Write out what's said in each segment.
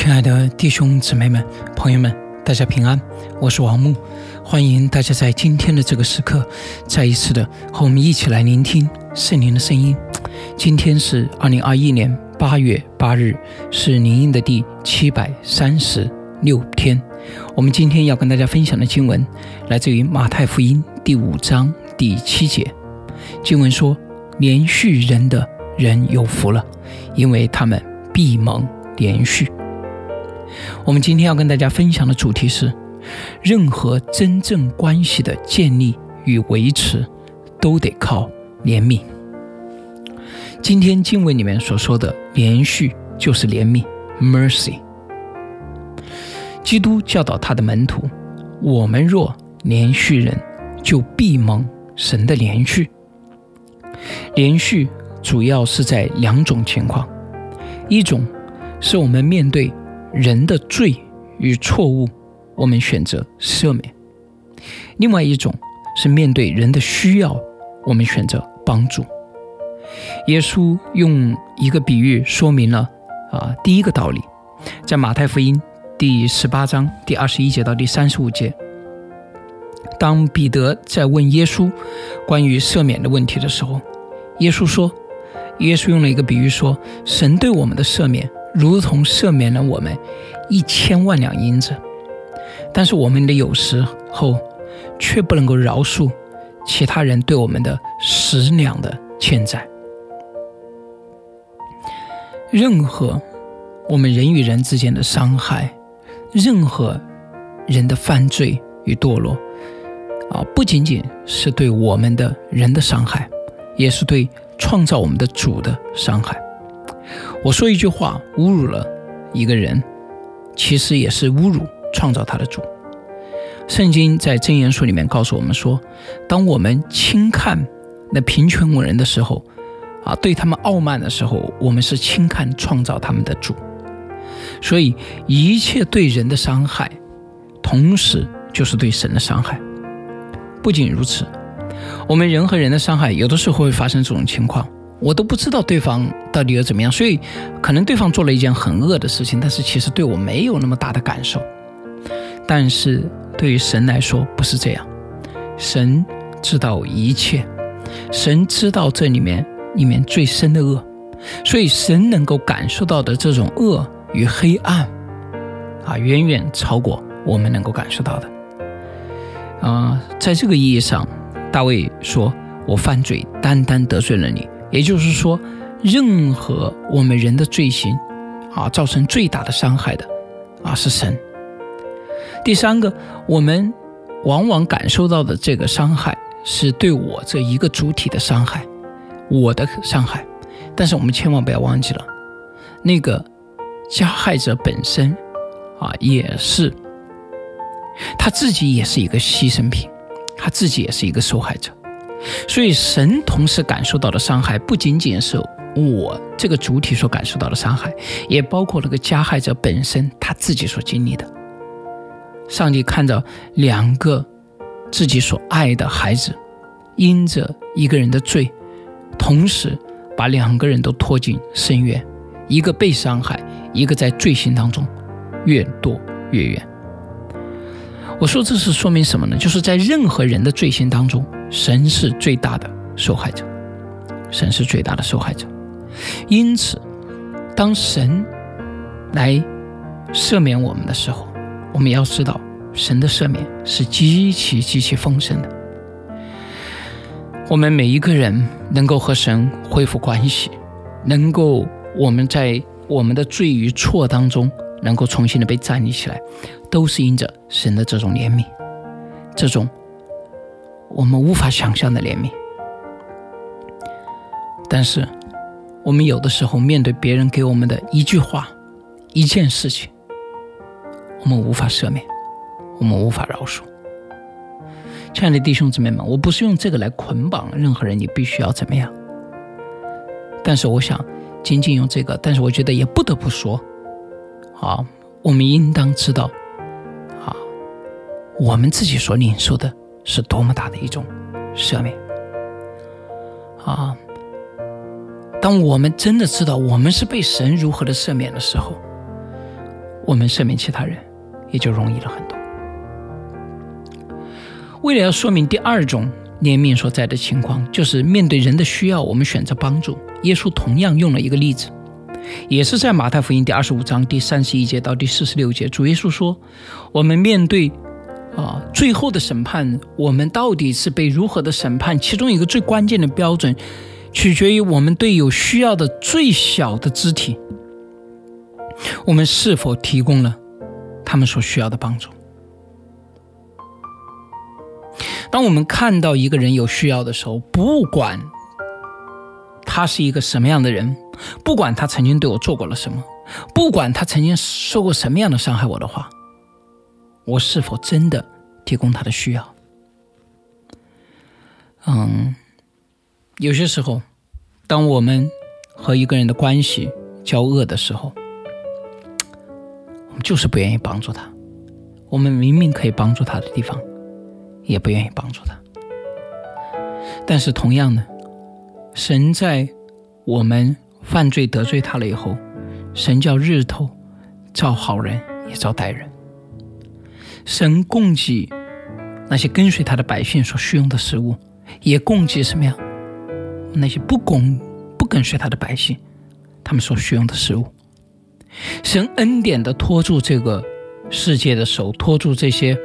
亲爱的弟兄姊妹们、朋友们，大家平安，我是王木，欢迎大家在今天的这个时刻，再一次的和我们一起来聆听圣灵的声音。今天是二零二一年八月八日，是灵音的第七百三十六天。我们今天要跟大家分享的经文，来自于马太福音第五章第七节。经文说：“连续人的人有福了，因为他们必蒙连续。”我们今天要跟大家分享的主题是：任何真正关系的建立与维持，都得靠怜悯。今天经文里面所说的“连续”就是怜悯 （mercy）。基督教导他的门徒：“我们若连续人，就必蒙神的连续。”连续主要是在两种情况：一种是我们面对。人的罪与错误，我们选择赦免；另外一种是面对人的需要，我们选择帮助。耶稣用一个比喻说明了啊第一个道理，在马太福音第十八章第二十一节到第三十五节，当彼得在问耶稣关于赦免的问题的时候，耶稣说，耶稣用了一个比喻说，神对我们的赦免。如同赦免了我们一千万两银子，但是我们的有时候却不能够饶恕其他人对我们的十两的欠债。任何我们人与人之间的伤害，任何人的犯罪与堕落，啊，不仅仅是对我们的人的伤害，也是对创造我们的主的伤害。我说一句话，侮辱了一个人，其实也是侮辱创造他的主。圣经在箴言书里面告诉我们说，当我们轻看那贫穷人的时候，啊，对他们傲慢的时候，我们是轻看创造他们的主。所以，一切对人的伤害，同时就是对神的伤害。不仅如此，我们人和人的伤害，有的时候会发生这种情况。我都不知道对方到底要怎么样，所以可能对方做了一件很恶的事情，但是其实对我没有那么大的感受。但是对于神来说不是这样，神知道一切，神知道这里面里面最深的恶，所以神能够感受到的这种恶与黑暗，啊，远远超过我们能够感受到的。啊，在这个意义上，大卫说：“我犯罪，单单得罪了你。”也就是说，任何我们人的罪行，啊，造成最大的伤害的，啊，是神。第三个，我们往往感受到的这个伤害，是对我这一个主体的伤害，我的伤害。但是我们千万不要忘记了，那个加害者本身，啊，也是他自己也是一个牺牲品，他自己也是一个受害者。所以，神同时感受到的伤害，不仅仅是我这个主体所感受到的伤害，也包括那个加害者本身他自己所经历的。上帝看着两个自己所爱的孩子，因着一个人的罪，同时把两个人都拖进深渊，一个被伤害，一个在罪行当中越堕越远。我说这是说明什么呢？就是在任何人的罪行当中，神是最大的受害者，神是最大的受害者。因此，当神来赦免我们的时候，我们要知道，神的赦免是极其极其丰盛的。我们每一个人能够和神恢复关系，能够我们在我们的罪与错当中。能够重新的被站立起来，都是因着神的这种怜悯，这种我们无法想象的怜悯。但是，我们有的时候面对别人给我们的一句话、一件事情，我们无法赦免，我们无法饶恕。亲爱的弟兄姊妹们，我不是用这个来捆绑任何人，你必须要怎么样。但是，我想仅仅用这个，但是我觉得也不得不说。啊，我们应当知道，啊，我们自己所领受的是多么大的一种赦免。啊，当我们真的知道我们是被神如何的赦免的时候，我们赦免其他人也就容易了很多。为了要说明第二种怜悯所在的情况，就是面对人的需要，我们选择帮助。耶稣同样用了一个例子，也是在马太福音第二十五章第三十一节到第四十六节。主耶稣说：“我们面对啊最后的审判，我们到底是被如何的审判？其中一个最关键的标准，取决于我们对有需要的最小的肢体，我们是否提供了他们所需要的帮助。”当我们看到一个人有需要的时候，不管他是一个什么样的人，不管他曾经对我做过了什么，不管他曾经受过什么样的伤害我的话，我是否真的提供他的需要？嗯，有些时候，当我们和一个人的关系交恶的时候，我们就是不愿意帮助他。我们明明可以帮助他的地方。也不愿意帮助他，但是同样的，神在我们犯罪得罪他了以后，神叫日头照好人也照歹人。神供给那些跟随他的百姓所需用的食物，也供给什么呀？那些不供不跟随他的百姓，他们所需用的食物。神恩典的托住这个世界的手，托住这些。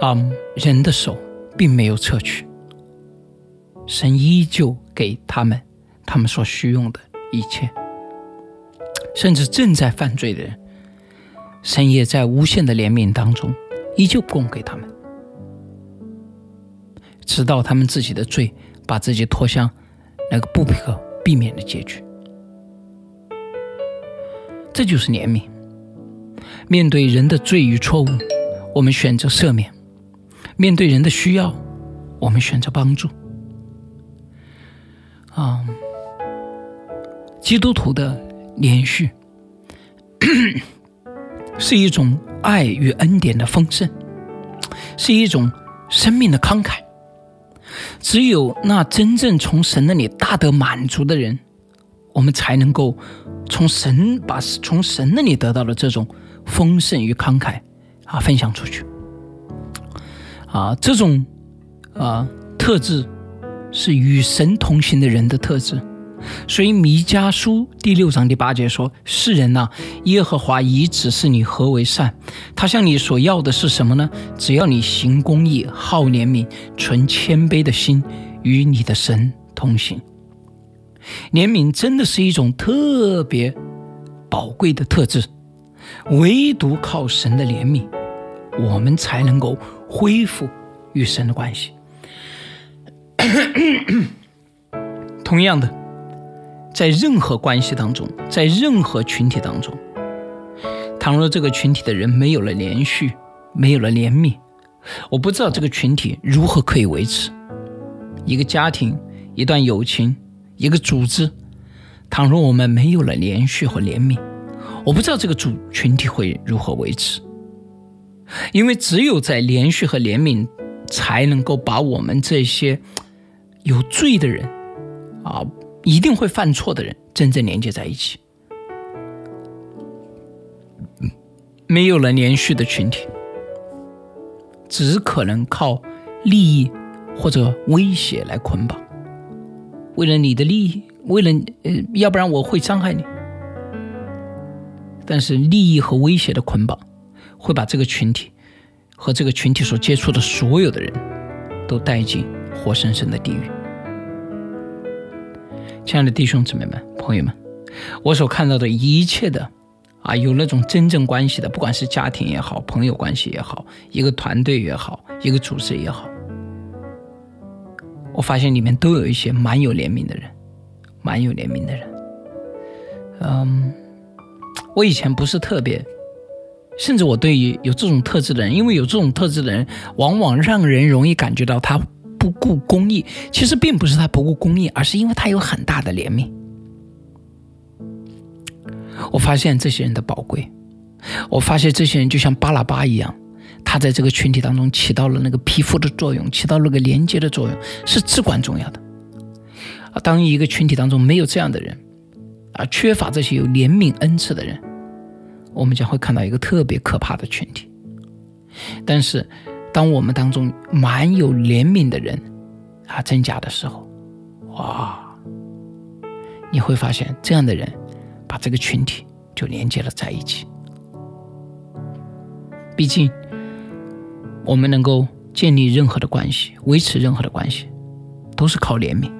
啊，人的手并没有撤去，神依旧给他们他们所需用的一切，甚至正在犯罪的人，神也在无限的怜悯当中依旧供给他们，直到他们自己的罪把自己拖向那个不可避免的结局。这就是怜悯。面对人的罪与错误，我们选择赦免。面对人的需要，我们选择帮助。啊，基督徒的连续 是一种爱与恩典的丰盛，是一种生命的慷慨。只有那真正从神那里大得满足的人，我们才能够从神把从神那里得到的这种丰盛与慷慨啊分享出去。啊，这种啊特质是与神同行的人的特质。所以弥迦书第六章第八节说：“世人呐，耶和华已指示你何为善。他向你所要的是什么呢？只要你行公义、好怜悯、存谦卑的心，与你的神同行。怜悯真的是一种特别宝贵的特质，唯独靠神的怜悯，我们才能够。”恢复与神的关系。同样的，在任何关系当中，在任何群体当中，倘若这个群体的人没有了连续，没有了怜悯，我不知道这个群体如何可以维持。一个家庭、一段友情、一个组织，倘若我们没有了连续和怜悯，我不知道这个组群体会如何维持。因为只有在连续和怜悯，才能够把我们这些有罪的人，啊，一定会犯错的人，真正连接在一起。没有了连续的群体，只可能靠利益或者威胁来捆绑。为了你的利益，为了呃，要不然我会伤害你。但是利益和威胁的捆绑。会把这个群体和这个群体所接触的所有的人都带进活生生的地狱。亲爱的弟兄姊妹们、朋友们，我所看到的一切的啊，有那种真正关系的，不管是家庭也好，朋友关系也好，一个团队也好，一个组织也好，我发现里面都有一些蛮有怜悯的人，蛮有怜悯的人。嗯，我以前不是特别。甚至我对于有这种特质的人，因为有这种特质的人，往往让人容易感觉到他不顾公义。其实并不是他不顾公义，而是因为他有很大的怜悯。我发现这些人的宝贵，我发现这些人就像巴拉巴一样，他在这个群体当中起到了那个皮肤的作用，起到了个连接的作用，是至关重要的。啊，当一个群体当中没有这样的人，啊，缺乏这些有怜悯恩赐的人。我们将会看到一个特别可怕的群体。但是，当我们当中满有怜悯的人啊增加的时候，哇，你会发现这样的人把这个群体就连接了在一起。毕竟，我们能够建立任何的关系，维持任何的关系，都是靠怜悯，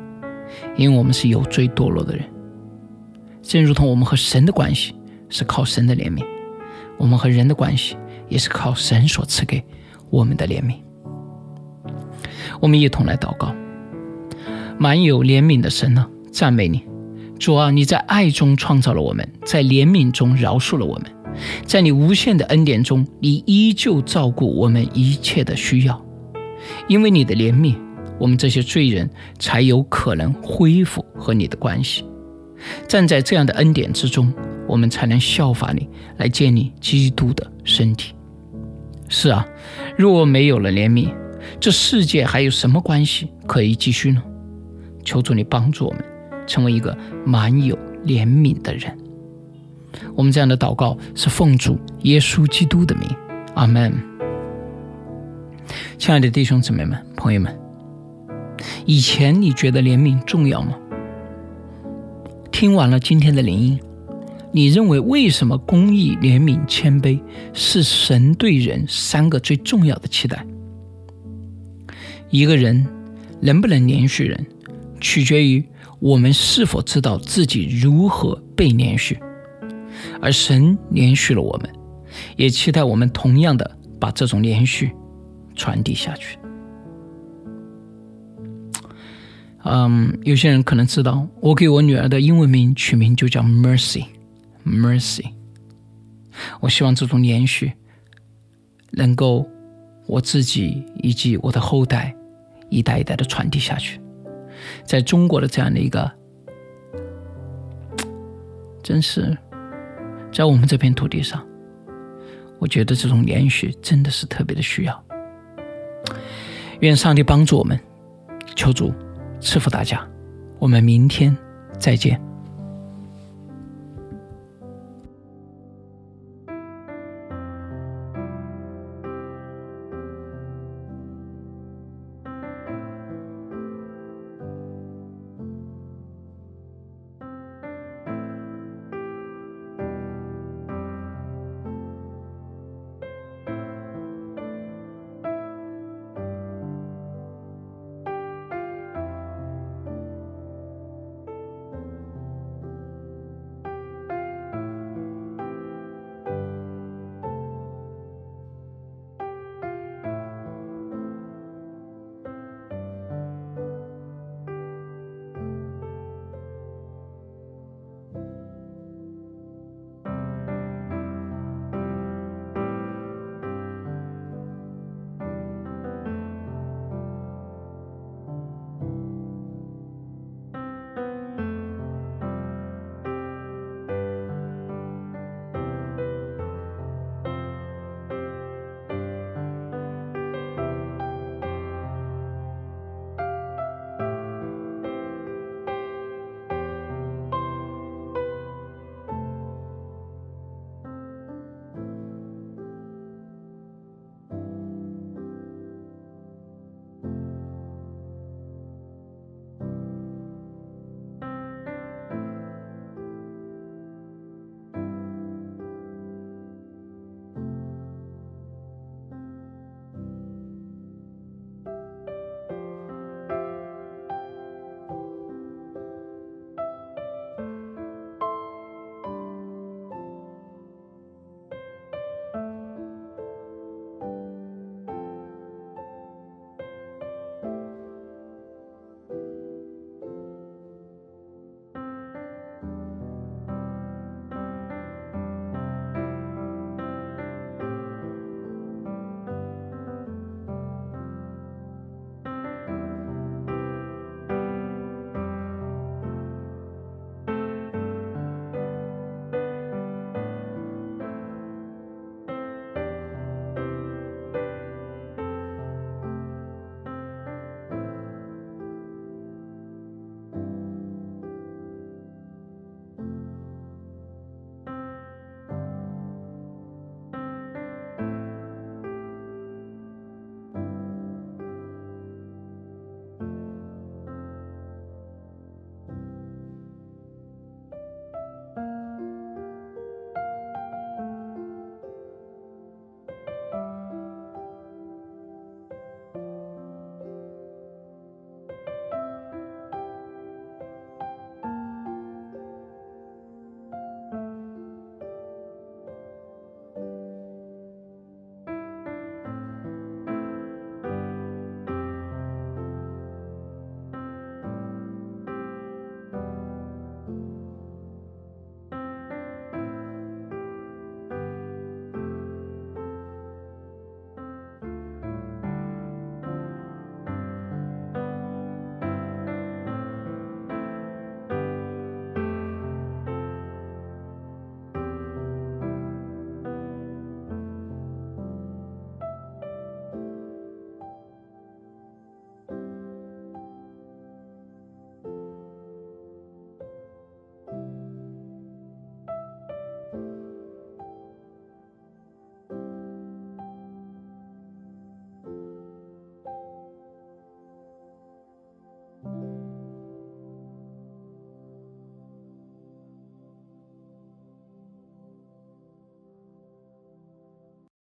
因为我们是有罪堕落的人。正如同我们和神的关系是靠神的怜悯，我们和人的关系也是靠神所赐给我们的怜悯。我们一同来祷告，满有怜悯的神呢，赞美你，主啊，你在爱中创造了我们，在怜悯中饶恕了我们。在你无限的恩典中，你依旧照顾我们一切的需要，因为你的怜悯，我们这些罪人才有可能恢复和你的关系。站在这样的恩典之中，我们才能效法你，来建立基督的身体。是啊，若没有了怜悯，这世界还有什么关系可以继续呢？求主你帮助我们，成为一个满有怜悯的人。我们这样的祷告是奉主耶稣基督的名，阿门。亲爱的弟兄姊妹们、朋友们，以前你觉得怜悯重要吗？听完了今天的灵音，你认为为什么公义、怜悯、谦卑是神对人三个最重要的期待？一个人能不能连续人，取决于我们是否知道自己如何被连续。而神连续了我们，也期待我们同样的把这种连续传递下去。嗯，有些人可能知道，我给我女儿的英文名取名就叫 Mercy Mercy，。我希望这种连续能够我自己以及我的后代一代一代的传递下去，在中国的这样的一个，真是。在我们这片土地上，我觉得这种连续真的是特别的需要。愿上帝帮助我们，求主赐福大家。我们明天再见。